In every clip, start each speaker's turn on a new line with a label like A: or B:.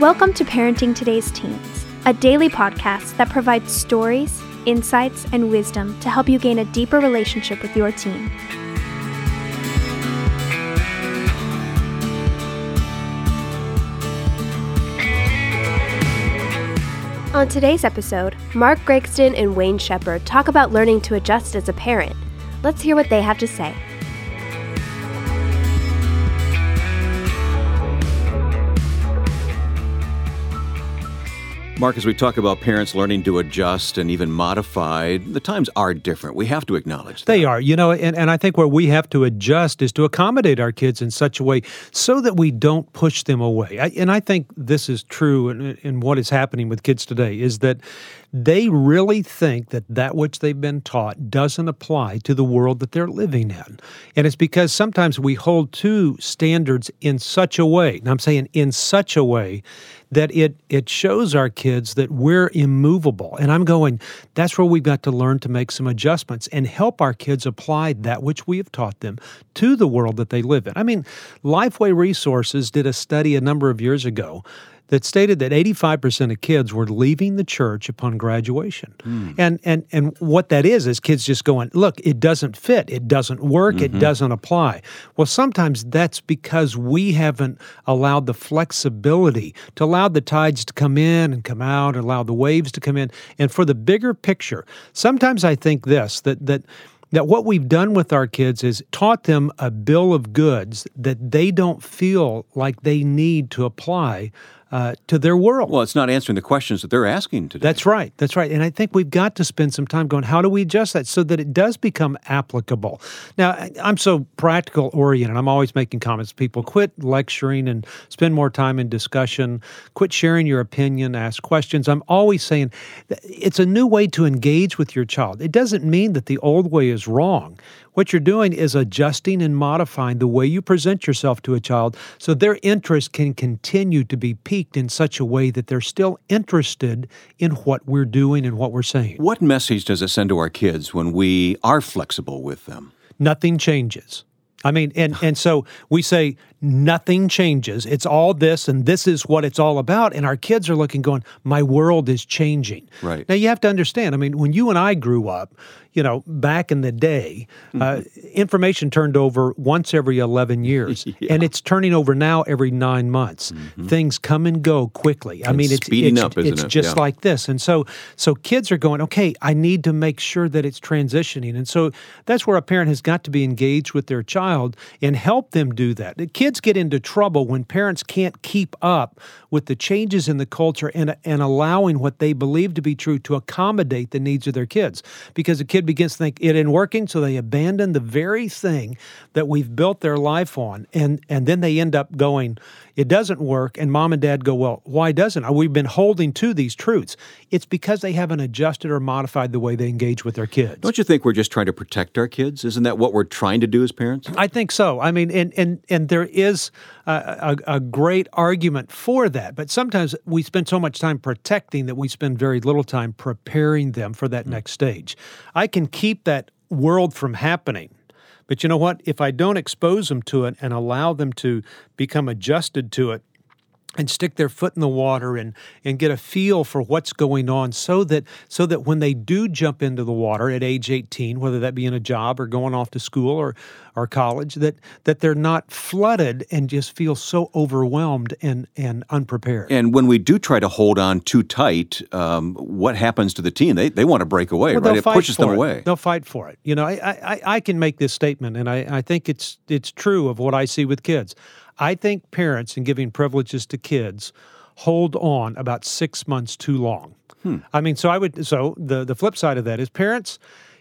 A: Welcome to Parenting Today's Teens, a daily podcast that provides stories, insights, and wisdom to help you gain a deeper relationship with your teen. On today's episode, Mark Gregston and Wayne Shepherd talk about learning to adjust as a parent. Let's hear what they have to say.
B: Mark, as we talk about parents learning to adjust and even modify, the times are different. We have to acknowledge that.
C: They are, you know, and, and I think where we have to adjust is to accommodate our kids in such a way so that we don't push them away. I, and I think this is true in, in what is happening with kids today is that they really think that that which they've been taught doesn't apply to the world that they're living in. And it's because sometimes we hold to standards in such a way, and I'm saying in such a way that it it shows our kids that we're immovable. And I'm going, that's where we've got to learn to make some adjustments and help our kids apply that which we have taught them to the world that they live in. I mean, Lifeway Resources did a study a number of years ago that stated that 85% of kids were leaving the church upon graduation. Mm. And and and what that is is kids just going, "Look, it doesn't fit. It doesn't work. Mm-hmm. It doesn't apply." Well, sometimes that's because we haven't allowed the flexibility to allow the tides to come in and come out, allow the waves to come in. And for the bigger picture, sometimes I think this that that that what we've done with our kids is taught them a bill of goods that they don't feel like they need to apply uh, to their world.
B: Well, it's not answering the questions that they're asking today.
C: That's right. That's right. And I think we've got to spend some time going, how do we adjust that so that it does become applicable? Now, I'm so practical oriented. I'm always making comments. People quit lecturing and spend more time in discussion, quit sharing your opinion, ask questions. I'm always saying it's a new way to engage with your child. It doesn't mean that the old way is wrong. What you're doing is adjusting and modifying the way you present yourself to a child so their interest can continue to be piqued in such a way that they're still interested in what we're doing and what we're saying.
B: What message does it send to our kids when we are flexible with them?
C: Nothing changes. I mean, and, and so we say nothing changes. It's all this, and this is what it's all about. And our kids are looking, going, My world is changing.
B: Right.
C: Now, you have to understand, I mean, when you and I grew up, you know, back in the day, uh, mm-hmm. uh, information turned over once every 11 years. yeah. And it's turning over now every nine months. Mm-hmm. Things come and go quickly.
B: I mean, it's speeding
C: it's,
B: up,
C: it's
B: it?
C: just
B: yeah.
C: like this. And so, so kids are going, okay, I need to make sure that it's transitioning. And so that's where a parent has got to be engaged with their child and help them do that. The kids get into trouble when parents can't keep up with the changes in the culture and, and allowing what they believe to be true to accommodate the needs of their kids. Because a kid begins to think it isn't working, so they abandon the very thing that we've built their life on, and and then they end up going, it doesn't work, and mom and dad go, well, why doesn't? it? We've been holding to these truths. It's because they haven't adjusted or modified the way they engage with their kids.
B: Don't you think we're just trying to protect our kids? Isn't that what we're trying to do as parents?
C: I think so. I mean, and and and there is a, a, a great argument for that, but sometimes we spend so much time protecting that we spend very little time preparing them for that mm-hmm. next stage. I can keep that world from happening but you know what? If I don't expose them to it and allow them to become adjusted to it, and stick their foot in the water and and get a feel for what's going on so that so that when they do jump into the water at age 18 whether that be in a job or going off to school or or college that that they're not flooded and just feel so overwhelmed and and unprepared.
B: And when we do try to hold on too tight um, what happens to the team? They, they want to break away
C: well,
B: right? it pushes them
C: it.
B: away.
C: They'll fight for it. You know I, I i can make this statement and i i think it's it's true of what i see with kids I think parents, in giving privileges to kids, hold on about six months too long. Hmm. I mean, so I would. So the the flip side of that is parents.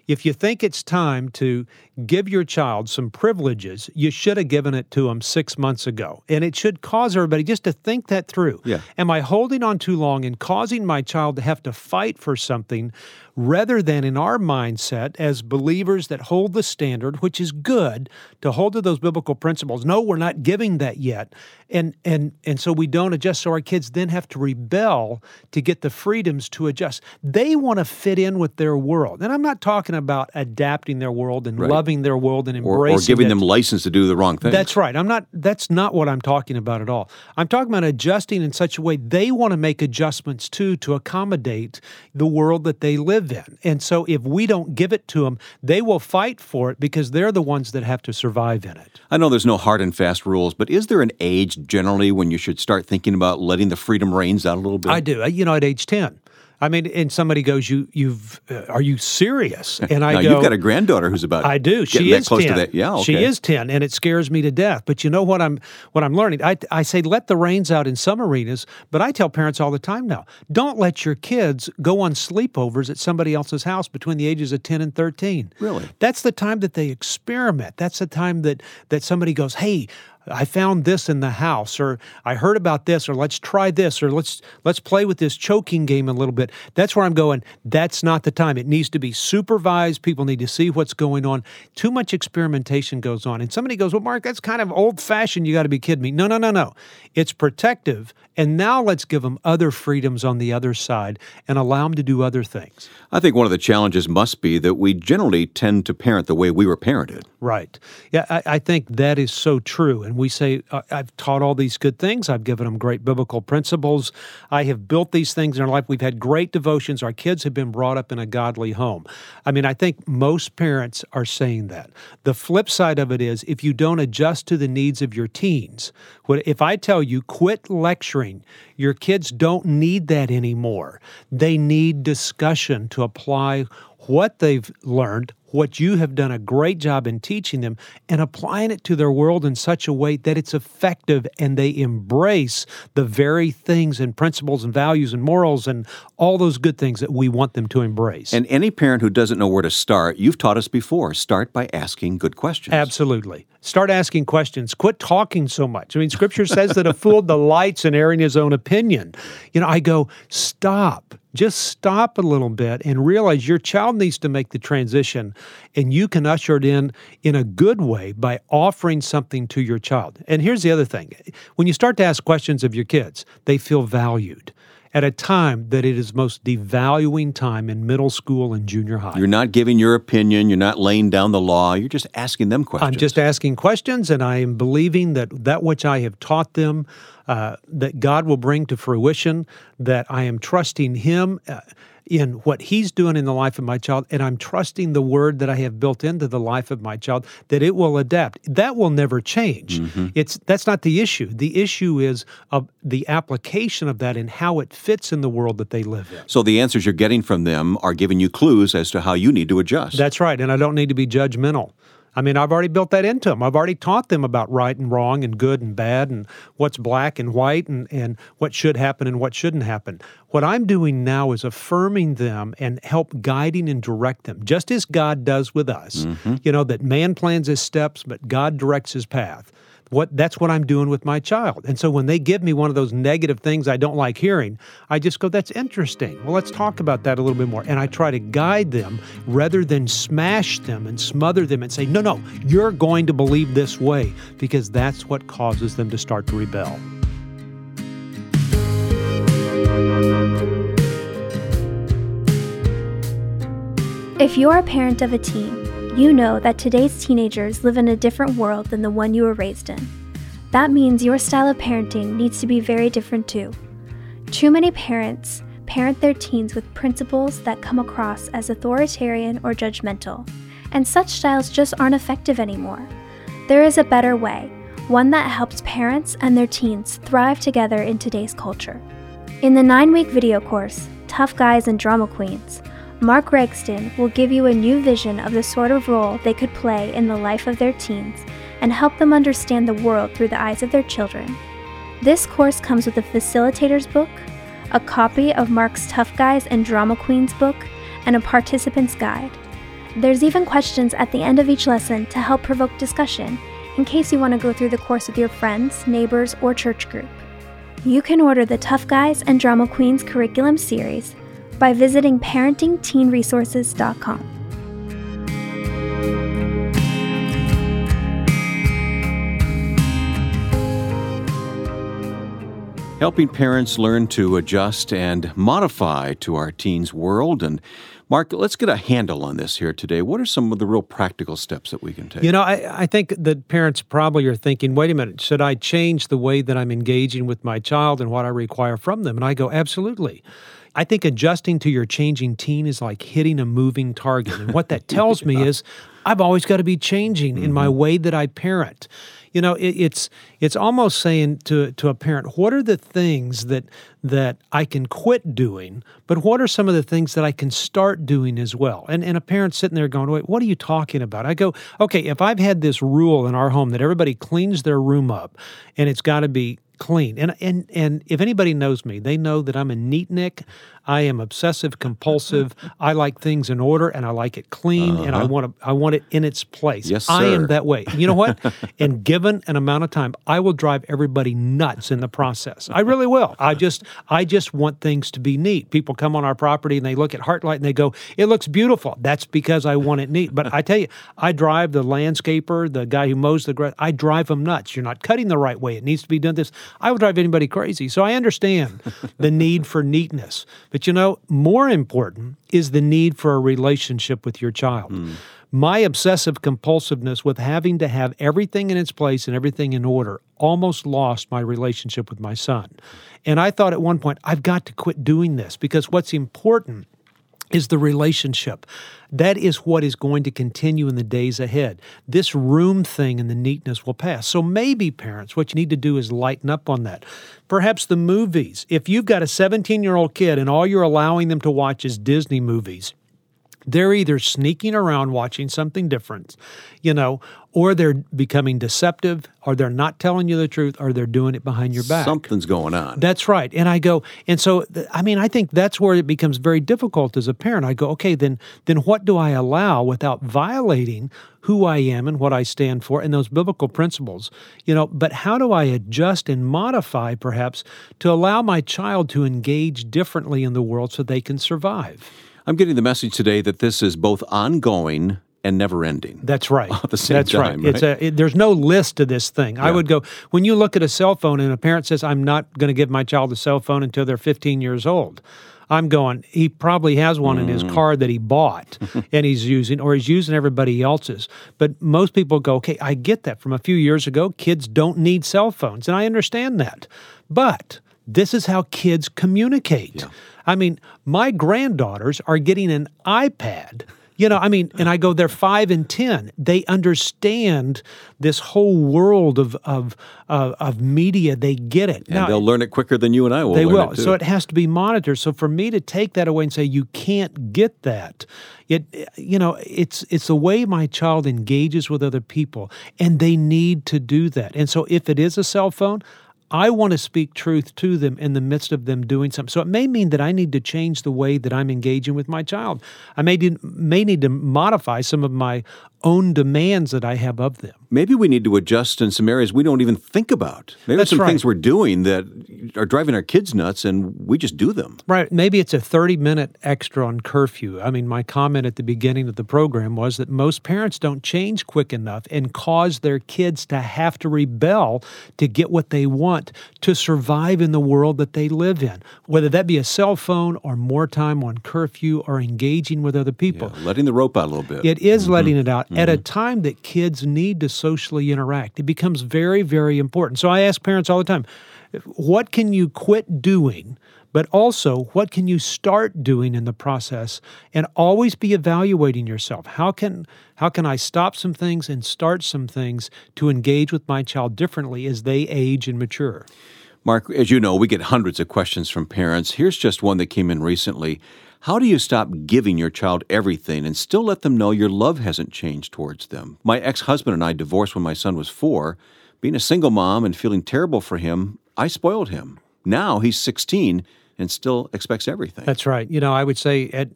C: If you think it's time to give your child some privileges, you should have given it to them six months ago. And it should cause everybody just to think that through.
B: Yeah.
C: Am I holding on too long and causing my child to have to fight for something rather than in our mindset as believers that hold the standard, which is good to hold to those biblical principles. No, we're not giving that yet. And and and so we don't adjust. So our kids then have to rebel to get the freedoms to adjust. They want to fit in with their world. And I'm not talking about adapting their world and
B: Right.
C: loving their world and embracing
B: or giving
C: it.
B: them license to do the wrong thing.
C: That's right. I'm not. That's not what I'm talking about at all. I'm talking about adjusting in such a way they want to make adjustments too to accommodate the world that they live in. And so, if we don't give it to them, they will fight for it because they're the ones that have to survive in it.
B: I know there's no hard and fast rules, but is there an age generally when you should start thinking about letting the freedom reins out a little bit?
C: I do. You know, at age ten. I mean, and somebody goes, "You, you've, uh, are you serious?" And I
B: now,
C: go,
B: you've got a granddaughter who's about
C: I do. She is
B: close
C: 10.
B: to that. Yeah, okay.
C: She is 10 and it scares me to death. But you know what I'm what I'm learning? I I say let the reins out in some arenas, but I tell parents all the time now, don't let your kids go on sleepovers at somebody else's house between the ages of 10 and 13.
B: Really?
C: That's the time that they experiment. That's the time that that somebody goes, "Hey, I found this in the house or I heard about this or let's try this or let's let's play with this choking game a little bit. That's where I'm going. That's not the time. It needs to be supervised. People need to see what's going on. Too much experimentation goes on. And somebody goes, "Well, Mark, that's kind of old-fashioned. You got to be kidding me." No, no, no, no. It's protective. And now let's give them other freedoms on the other side and allow them to do other things.
B: I think one of the challenges must be that we generally tend to parent the way we were parented.
C: Right. Yeah, I, I think that is so true. And we say, I've taught all these good things. I've given them great biblical principles. I have built these things in our life. We've had great devotions. Our kids have been brought up in a godly home. I mean, I think most parents are saying that. The flip side of it is if you don't adjust to the needs of your teens, if I tell you, quit lecturing, your kids don't need that anymore. They need discussion to apply what they've learned, what you have done a great job in teaching them, and applying it to their world in such a way that it's effective and they embrace the very things and principles and values and morals and all those good things that we want them to embrace.
B: And any parent who doesn't know where to start, you've taught us before, start by asking good questions.
C: Absolutely. Start asking questions. Quit talking so much. I mean, scripture says that a fool delights in airing his own opinion. You know, I go, stop. Just stop a little bit and realize your child needs to make the transition, and you can usher it in in a good way by offering something to your child. And here's the other thing when you start to ask questions of your kids, they feel valued at a time that it is most devaluing time in middle school and junior high.
B: You're not giving your opinion, you're not laying down the law, you're just asking them questions.
C: I'm just asking questions, and I am believing that that which I have taught them, uh, that God will bring to fruition. That I am trusting Him uh, in what He's doing in the life of my child, and I'm trusting the Word that I have built into the life of my child that it will adapt. That will never change. Mm-hmm. It's that's not the issue. The issue is of the application of that and how it fits in the world that they live in.
B: so the answers you're getting from them are giving you clues as to how you need to adjust.
C: That's right. And I don't need to be judgmental. I mean, I've already built that into them. I've already taught them about right and wrong and good and bad and what's black and white and, and what should happen and what shouldn't happen. What I'm doing now is affirming them and help guiding and direct them, just as God does with us. Mm-hmm. You know, that man plans his steps, but God directs his path. What that's what I'm doing with my child. And so when they give me one of those negative things I don't like hearing, I just go, that's interesting. Well, let's talk about that a little bit more. And I try to guide them rather than smash them and smother them and say, no, no, you're going to believe this way, because that's what causes them to start to rebel.
A: If you're a parent of a teen, you know that today's teenagers live in a different world than the one you were raised in. That means your style of parenting needs to be very different too. Too many parents parent their teens with principles that come across as authoritarian or judgmental, and such styles just aren't effective anymore. There is a better way, one that helps parents and their teens thrive together in today's culture. In the nine week video course, Tough Guys and Drama Queens, Mark Gregston will give you a new vision of the sort of role they could play in the life of their teens and help them understand the world through the eyes of their children. This course comes with a facilitator's book, a copy of Mark's Tough Guys and Drama Queens book, and a participant's guide. There's even questions at the end of each lesson to help provoke discussion in case you want to go through the course with your friends, neighbors, or church group. You can order the Tough Guys and Drama Queens curriculum series by visiting parentingteenresources.com.
B: Helping parents learn to adjust and modify to our teens' world. And Mark, let's get a handle on this here today. What are some of the real practical steps that we can take?
C: You know, I, I think that parents probably are thinking, wait a minute, should I change the way that I'm engaging with my child and what I require from them? And I go, absolutely. I think adjusting to your changing teen is like hitting a moving target. And what that tells yeah. me is I've always got to be changing mm-hmm. in my mm-hmm. way that I parent. You know, it, it's it's almost saying to to a parent, what are the things that that I can quit doing, but what are some of the things that I can start doing as well? And and a parent sitting there going, wait, what are you talking about? I go, okay, if I've had this rule in our home that everybody cleans their room up, and it's got to be clean. And and and if anybody knows me, they know that I'm a neatnik. I am obsessive compulsive. I like things in order and I like it clean uh-huh. and I uh-huh. want to I want it in its place.
B: Yes, sir.
C: I am that way. You know what? and given an amount of time, I will drive everybody nuts in the process. I really will. I just I just want things to be neat. People come on our property and they look at Heartlight and they go, "It looks beautiful." That's because I want it neat. But I tell you, I drive the landscaper, the guy who mows the grass. I drive them nuts. You're not cutting the right way. It needs to be done this. I would drive anybody crazy. So I understand the need for neatness. But you know, more important is the need for a relationship with your child. Mm. My obsessive compulsiveness with having to have everything in its place and everything in order almost lost my relationship with my son. And I thought at one point, I've got to quit doing this because what's important is the relationship. That is what is going to continue in the days ahead. This room thing and the neatness will pass. So maybe, parents, what you need to do is lighten up on that. Perhaps the movies. If you've got a 17 year old kid and all you're allowing them to watch is Disney movies, they're either sneaking around watching something different, you know, or they're becoming deceptive, or they're not telling you the truth, or they're doing it behind your back.
B: Something's going on.
C: That's right. And I go, and so I mean, I think that's where it becomes very difficult as a parent. I go, okay, then then what do I allow without violating who I am and what I stand for and those biblical principles? You know, but how do I adjust and modify perhaps to allow my child to engage differently in the world so they can survive?
B: I'm getting the message today that this is both ongoing and never ending.
C: That's right.
B: At the same
C: That's
B: time,
C: right. It's a, it, there's no list to this thing. Yeah. I would go when you look at a cell phone and a parent says, "I'm not going to give my child a cell phone until they're 15 years old." I'm going. He probably has one mm. in his mm. car that he bought and he's using, or he's using everybody else's. But most people go, "Okay, I get that." From a few years ago, kids don't need cell phones, and I understand that. But this is how kids communicate. Yeah. I mean, my granddaughters are getting an iPad. You know, I mean, and I go, they're five and 10. They understand this whole world of, of, uh, of media. They get it.
B: And now, they'll learn it quicker than you and I will.
C: They will.
B: It
C: so it has to be monitored. So for me to take that away and say, you can't get that, it, you know, it's, it's the way my child engages with other people, and they need to do that. And so if it is a cell phone, I want to speak truth to them in the midst of them doing something. So it may mean that I need to change the way that I'm engaging with my child. I may, may need to modify some of my own demands that I have of them.
B: Maybe we need to adjust in some areas we don't even think about. Maybe
C: That's
B: there's some
C: right.
B: things we're doing that are driving our kids nuts and we just do them.
C: Right. Maybe it's a 30 minute extra on curfew. I mean, my comment at the beginning of the program was that most parents don't change quick enough and cause their kids to have to rebel to get what they want to survive in the world that they live in, whether that be a cell phone or more time on curfew or engaging with other people.
B: Yeah, letting the rope out a little bit.
C: It is mm-hmm. letting it out mm-hmm. at a mm-hmm. time that kids need to socially interact. It becomes very, very important. So I ask parents all the time, what can you quit doing? But also, what can you start doing in the process? And always be evaluating yourself. How can how can I stop some things and start some things to engage with my child differently as they age and mature?
B: Mark, as you know, we get hundreds of questions from parents. Here's just one that came in recently. How do you stop giving your child everything and still let them know your love hasn't changed towards them? My ex husband and I divorced when my son was four. Being a single mom and feeling terrible for him, I spoiled him. Now he's 16 and still expects everything.
C: That's right. You know, I would say at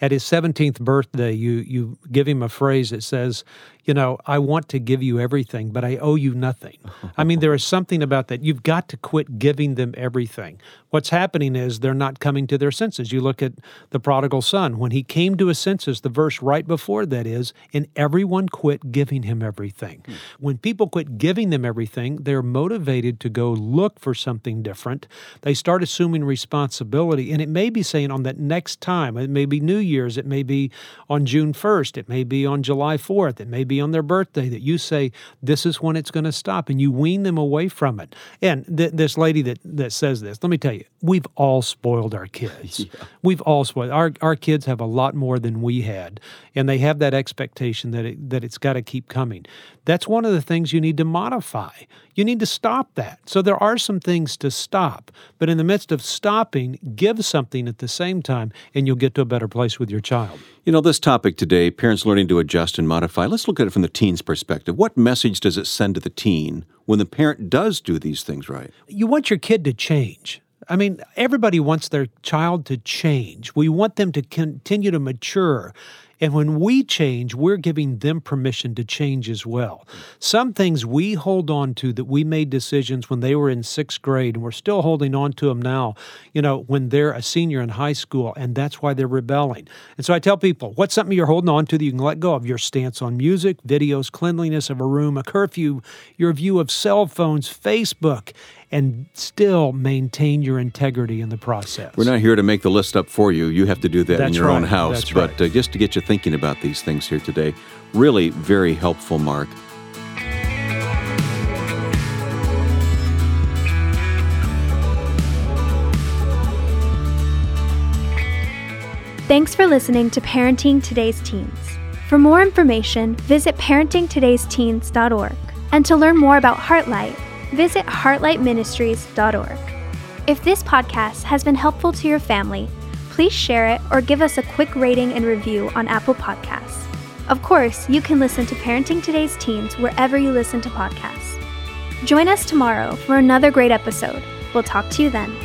C: at his 17th birthday, you you give him a phrase that says, you know, I want to give you everything, but I owe you nothing. I mean, there is something about that. You've got to quit giving them everything. What's happening is they're not coming to their senses. You look at the prodigal son. When he came to his senses, the verse right before that is, and everyone quit giving him everything. Hmm. When people quit giving them everything, they're motivated to go look for something different. They start assuming responsibility. And it may be saying on that next time, it may be New Year's, it may be on June 1st, it may be on July 4th, it may be on their birthday that you say, this is when it's going to stop, and you wean them away from it. And th- this lady that, that says this, let me tell you, we've all spoiled our kids. yeah. We've all spoiled our our kids have a lot more than we had, and they have that expectation that it, that it's got to keep coming. That's one of the things you need to modify. You need to stop that. So there are some things to stop, but in the midst of stopping, give something at the same time, and you'll get to a better place with your child.
B: You know, this topic today, parents learning to adjust and modify, let's look at it from the teen's perspective. What message does it send to the teen when the parent does do these things right?
C: You want your kid to change. I mean, everybody wants their child to change. We want them to continue to mature. And when we change, we're giving them permission to change as well. Some things we hold on to that we made decisions when they were in sixth grade, and we're still holding on to them now, you know, when they're a senior in high school, and that's why they're rebelling. And so I tell people, what's something you're holding on to that you can let go of? Your stance on music, videos, cleanliness of a room, a curfew, your view of cell phones, Facebook and still maintain your integrity in the process.
B: We're not here to make the list up for you. You have to do that
C: That's
B: in your
C: right.
B: own house.
C: That's
B: but
C: right.
B: uh, just to get you thinking about these things here today, really very helpful, Mark.
A: Thanks for listening to Parenting Today's Teens. For more information, visit parentingtodaysteens.org. And to learn more about Heartlight, visit heartlightministries.org. If this podcast has been helpful to your family, please share it or give us a quick rating and review on Apple Podcasts. Of course, you can listen to Parenting Today's Teens wherever you listen to podcasts. Join us tomorrow for another great episode. We'll talk to you then.